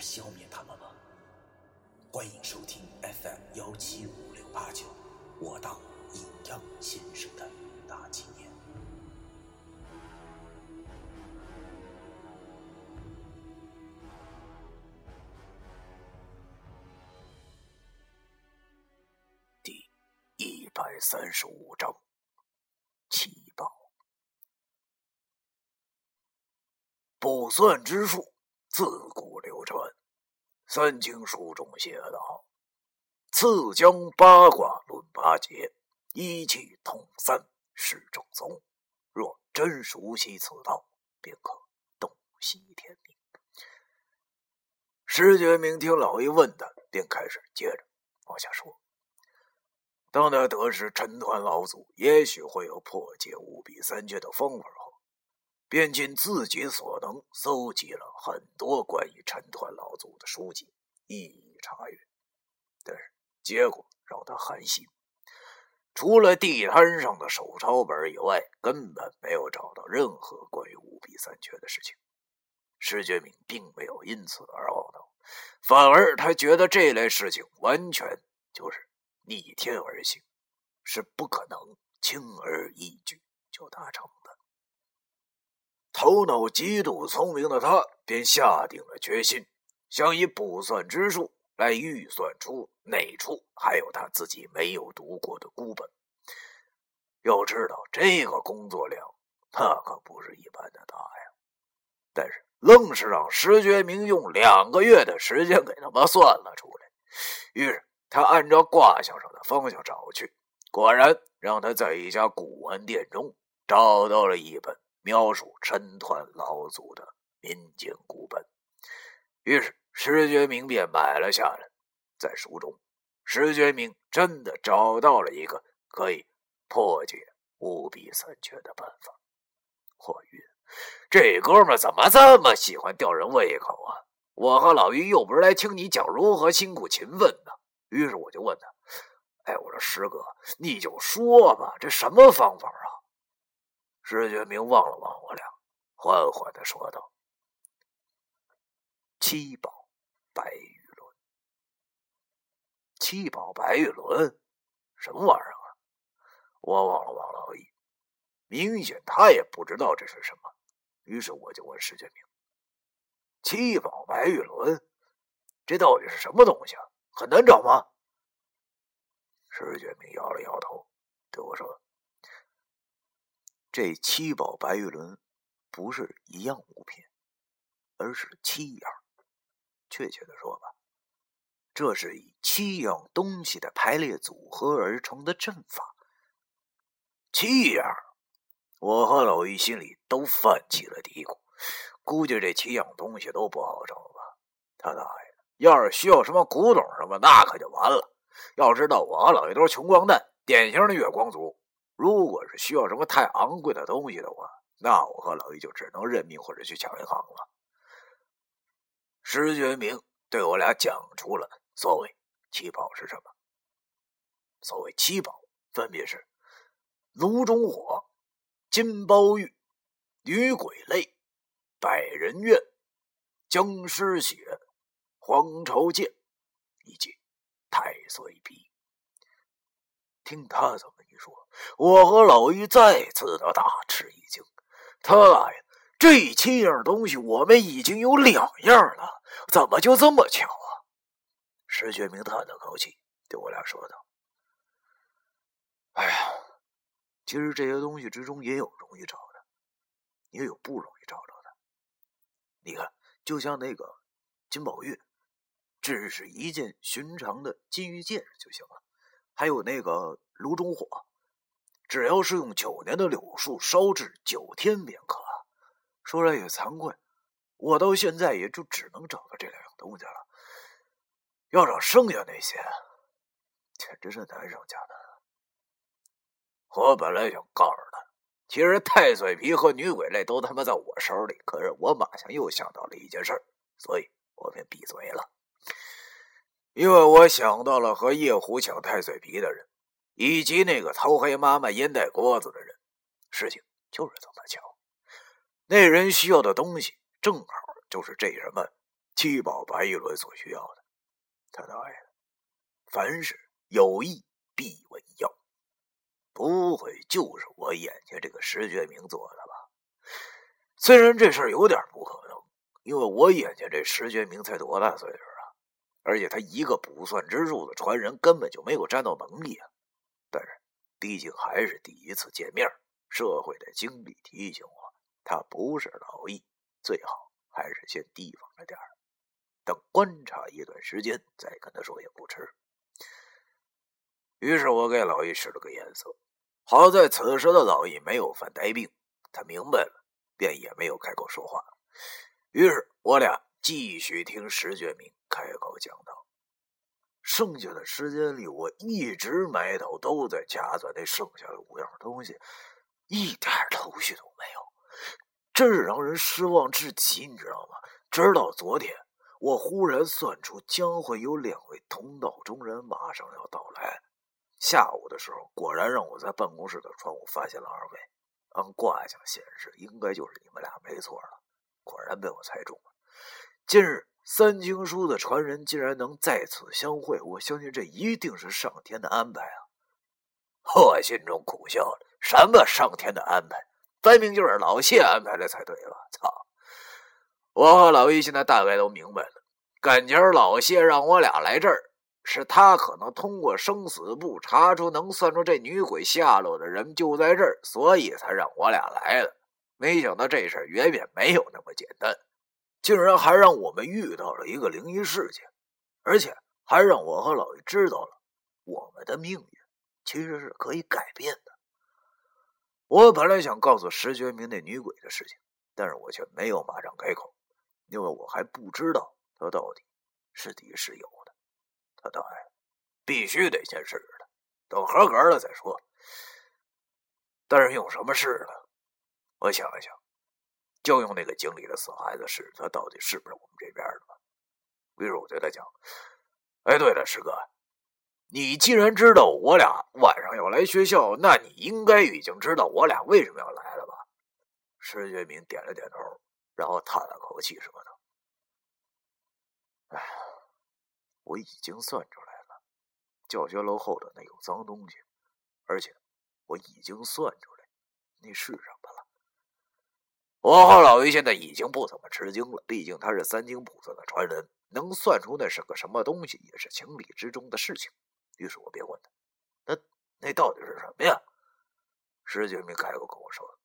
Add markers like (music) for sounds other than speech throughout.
消灭他们吗？欢迎收听 FM 幺七五六八九，我当阴阳先生的大纪念。第一百三十五章，七宝。卜算之术自古传，三经书中写道：“次将八卦论八节，一气通三是正宗。若真熟悉此道，便可洞悉天命。”石觉明听老爷问的，便开始接着往下说。当他得知陈抟老祖也许会有破解五笔三绝的方法后，便尽自己所能搜集了很多关于陈团老祖的书籍，一一查阅。但是结果让他寒心，除了地摊上的手抄本以外，根本没有找到任何关于五弊三缺的事情。石觉明并没有因此而懊恼，反而他觉得这类事情完全就是逆天而行，是不可能轻而易举就达成。头脑极度聪明的他，便下定了决心，想以卜算之术来预算出哪处还有他自己没有读过的孤本。要知道，这个工作量那可不是一般的大呀！但是，愣是让石觉明用两个月的时间给他们算了出来。于是，他按照卦象上的方向找去，果然让他在一家古玩店中找到了一本。描述陈抟老祖的民间古本，于是石觉明便买了下来。在书中，石觉明真的找到了一个可以破解五弊三缺的办法。我晕，这哥们怎么这么喜欢吊人胃口啊？我和老于又不是来听你讲如何辛苦勤奋的。于是我就问他：“哎，我说师哥，你就说吧，这什么方法啊？”石觉明望了望我俩，缓缓的说道：“七宝白玉轮，七宝白玉轮，什么玩意儿啊？”我望了望老易，明显他也不知道这是什么。于是我就问石觉明：“七宝白玉轮，这到底是什么东西啊？很难找吗？”石觉明摇了摇头，对我说。这七宝白玉轮不是一样物品，而是七样。确切的说吧，这是以七样东西的排列组合而成的阵法。七样，我和老于心里都泛起了嘀咕，估计这七样东西都不好找吧？他大爷的！要是需要什么古董什么，那可就完了。要知道，我和老于都是穷光蛋，典型的月光族。如果是需要什么太昂贵的东西的话，那我和老易就只能认命或者去抢银行了。石觉明对我俩讲出了所谓七宝是什么。所谓七宝，分别是炉中火、金包玉、女鬼泪、百人怨、僵尸血、黄巢剑以及太岁皮。听他怎么，我和老于再次的大吃一惊。他呀，这七样东西我们已经有两样了，怎么就这么巧啊？石学明叹了口气，对我俩说道：“哎呀，其实这些东西之中也有容易找的，也有不容易找着的。你看，就像那个金宝玉，只是一件寻常的金玉戒指就行了。”还有那个炉中火，只要是用九年的柳树烧制九天便可。说来也惭愧，我到现在也就只能找到这两样东西了。要找剩下那些，简直是难上加难。我本来想告诉他，其实太岁皮和女鬼类都他妈在我手里，可是我马上又想到了一件事，所以我便闭嘴了。因为我想到了和叶虎抢太岁皮的人，以及那个偷黑妈妈烟袋锅子的人，事情就是这么巧。那人需要的东西，正好就是这什么七宝白玉轮所需要的。他大爷的，凡事有意必为要，不会就是我眼前这个石觉明做的吧？虽然这事儿有点不可能，因为我眼前这石觉明才多大岁数啊？而且他一个卜算之术的传人，根本就没有战斗能力啊！毕竟还是第一次见面，社会的经历提醒我，他不是老易，最好还是先提防着点儿。等观察一段时间再跟他说也不迟。于是我给老易使了个眼色，好在此时的老易没有犯呆病，他明白了，便也没有开口说话。于是我俩继续听石觉明开口讲道。剩下的时间里，我一直埋头都在夹钻那剩下的五样东西，一点头绪都没有，真是让人失望至极，你知道吗？直到昨天。我忽然算出将会有两位同道中人马上要到来。下午的时候，果然让我在办公室的窗户发现了二位。按卦象显示，应该就是你们俩没错了。果然被我猜中了。今日三经书的传人竟然能在此相会，我相信这一定是上天的安排啊！(laughs) 我心中苦笑了。什么上天的安排？分明就是老谢安排的才对吧？操！我和老易现在大概都明白了，感情老谢让我俩来这儿，是他可能通过生死簿查出能算出这女鬼下落的人就在这儿，所以才让我俩来的。没想到这事儿远远没有那么简单，竟然还让我们遇到了一个灵异事件，而且还让我和老爷知道了我们的命运其实是可以改变的。我本来想告诉石觉明那女鬼的事情，但是我却没有马上开口。因为我还不知道他到底是敌是友的，他大爷必须得先试试他，等合格了再说。但是用什么试呢？我想一想，就用那个井里的死孩子试，他到底是不是我们这边的吧。于是我对他讲：“哎，对了，师哥，你既然知道我俩晚上要来学校，那你应该已经知道我俩为什么要来了吧？”石学明点了点头。然后叹了口气，说道：“哎，我已经算出来了，教学楼后头那有脏东西，而且我已经算出来那是什么了。我和老于现在已经不怎么吃惊了，毕竟他是三清菩萨的传人，能算出那是个什么东西也是情理之中的事情。于是我便问他：那那到底是什么呀？石觉明开口跟我说：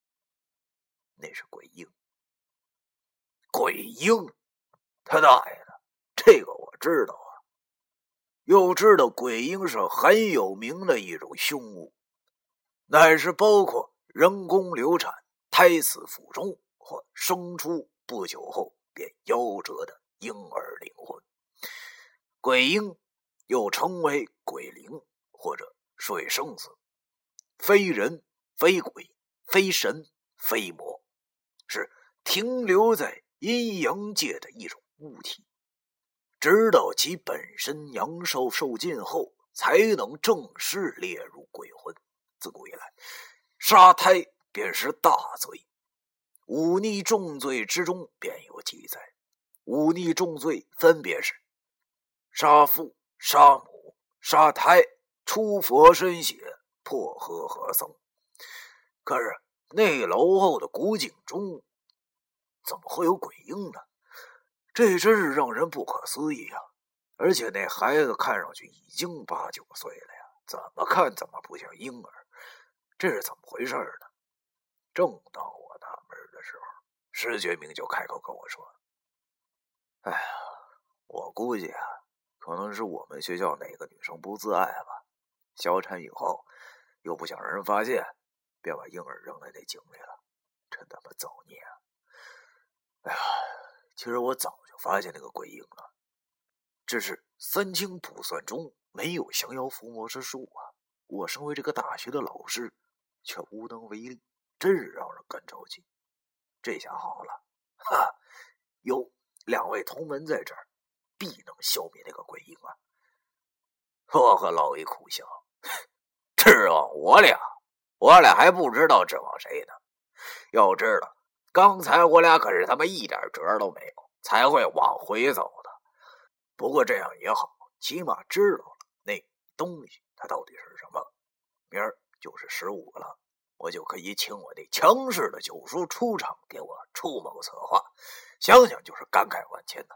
那是鬼婴。”鬼婴，他大爷的！这个我知道啊。又知道鬼婴是很有名的一种凶物，乃是包括人工流产、胎死腹中或生出不久后便夭折的婴儿灵魂。鬼婴又称为鬼灵或者水生子，非人非鬼非神非魔，是停留在。阴阳界的一种物体，直到其本身阳寿受尽后，才能正式列入鬼魂。自古以来，杀胎便是大罪，忤逆重罪之中便有记载。忤逆重罪分别是杀父、杀母、杀胎、出佛身血、破和合僧。可是那楼后的古井中。怎么会有鬼婴呢？这真是让人不可思议啊！而且那孩子看上去已经八九岁了呀，怎么看怎么不像婴儿，这是怎么回事呢？正当时候，石觉明就开口跟我说：“哎呀，我估计啊，可能是我们学校哪个女生不自爱吧，小产以后又不想让人发现，便把婴儿扔在那井里了，真他妈造孽啊！”哎呀，其实我早就发现那个鬼婴了，只是三清卜算中没有降妖伏魔之术啊！我身为这个大学的老师，却无能为力，真是让人干着急。这下好了，哈，有两位同门在这儿，必能消灭那个鬼婴啊！我和老魏苦笑，指望我俩，我俩还不知道指望谁呢。要知道，刚才我俩可是他妈一点辙都没有，才会往回走的。不过这样也好，起码知道了那东西它到底是什么。明儿就是十五了，我就可以请我那强势的九叔出场给我出谋策划。想想就是感慨万千呐。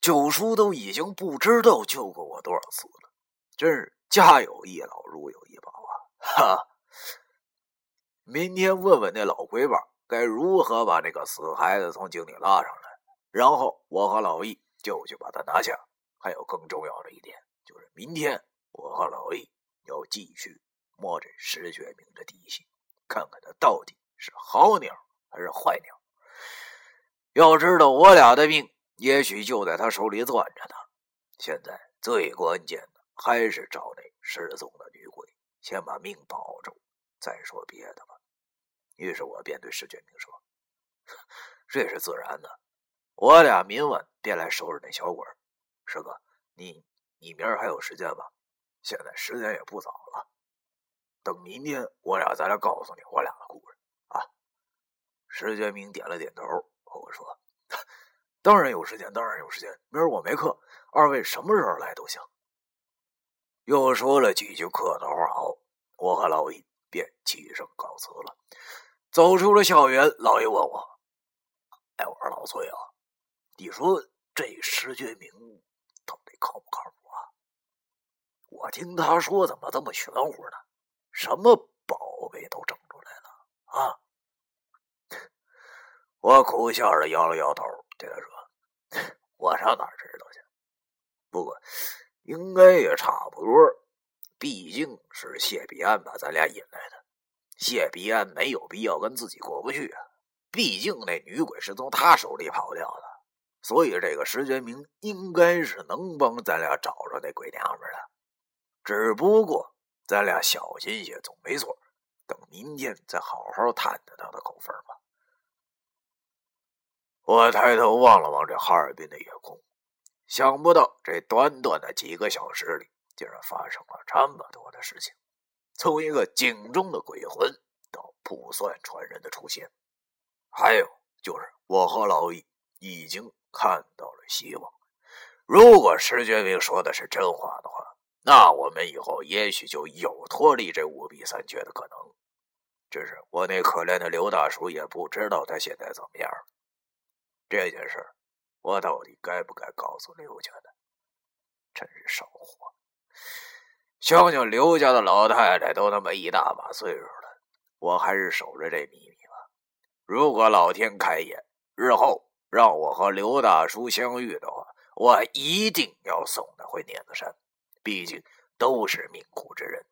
九叔都已经不知道救过我多少次了，真是家有一老如有一宝啊！哈，明天问问那老鬼宝，该如何把这个死孩子从井里拉上来，然后我和老易。就去把他拿下。还有更重要的一点，就是明天我和老易要继续摸着石觉明的底细，看看他到底是好鸟还是坏鸟。要知道，我俩的命也许就在他手里攥着呢。现在最关键的还是找那失踪的女鬼，先把命保住，再说别的吧。于是我便对石觉明说：“ (laughs) 这是自然的。”我俩明晚便来收拾那小鬼师哥，你你明儿还有时间吧？现在时间也不早了，等明天我俩再来告诉你我俩的故事啊。石觉明点了点头，和我说：“ (laughs) 当然有时间，当然有时间。明儿我没课，二位什么时候来都行。”又说了几句客套话后，我和老易便起身告辞了。走出了校园，老易问我：“哎，我说老崔啊。”你说这石觉明到底靠不靠谱啊？我听他说怎么这么玄乎呢？什么宝贝都整出来了啊！我苦笑着摇了摇头，对他说：“我上哪知道去？不过应该也差不多，毕竟是谢必安把咱俩引来的。谢必安没有必要跟自己过不去啊，毕竟那女鬼是从他手里跑掉的。”所以，这个石觉明应该是能帮咱俩找着那鬼娘们的，只不过咱俩小心些总没错。等明天再好好探探他的口风吧。我抬头望了望这哈尔滨的夜空，想不到这短短的几个小时里，竟然发生了这么多的事情。从一个井中的鬼魂到卜算传人的出现，还有就是我和老易已经。看到了希望。如果石觉明说的是真话的话，那我们以后也许就有脱离这五弊三缺的可能。只是我那可怜的刘大叔也不知道他现在怎么样了。这件事，我到底该不该告诉刘家呢？真是少火！想想刘家的老太太都那么一大把岁数了，我还是守着这秘密吧。如果老天开眼，日后……让我和刘大叔相遇的话，我一定要送他回碾子山。毕竟都是命苦之人。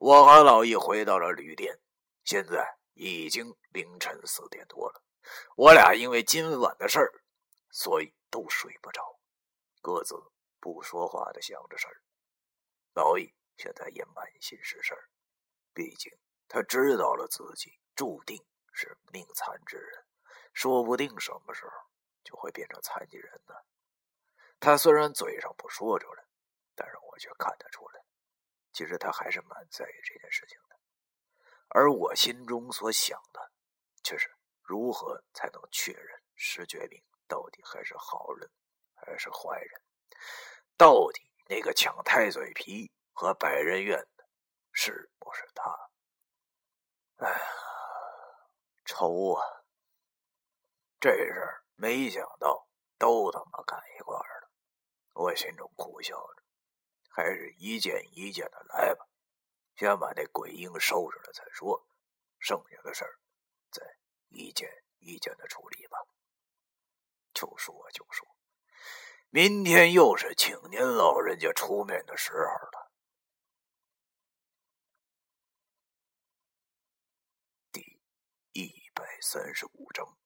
我和老易回到了旅店，现在已经凌晨四点多了。我俩因为今晚的事儿，所以都睡不着，各自不说话的想着事儿。老易现在也满心是事儿，毕竟他知道了自己注定是命残之人。说不定什么时候就会变成残疾人呢。他虽然嘴上不说出来，却看得出来，其实他还是蛮在意这件事情的。而我心中所想的，却是如何才能确认石觉明到底还是好人还是坏人？到底那个抢太岁皮和百人院的是不是他？哎呀，愁啊！这事儿没想到都他妈干一块儿了，我心中苦笑着，还是一件一件的来吧，先把那鬼婴收拾了再说，剩下的事儿再一件一件的处理吧。就说就说，明天又是请您老人家出面的时候了。第一百三十五章。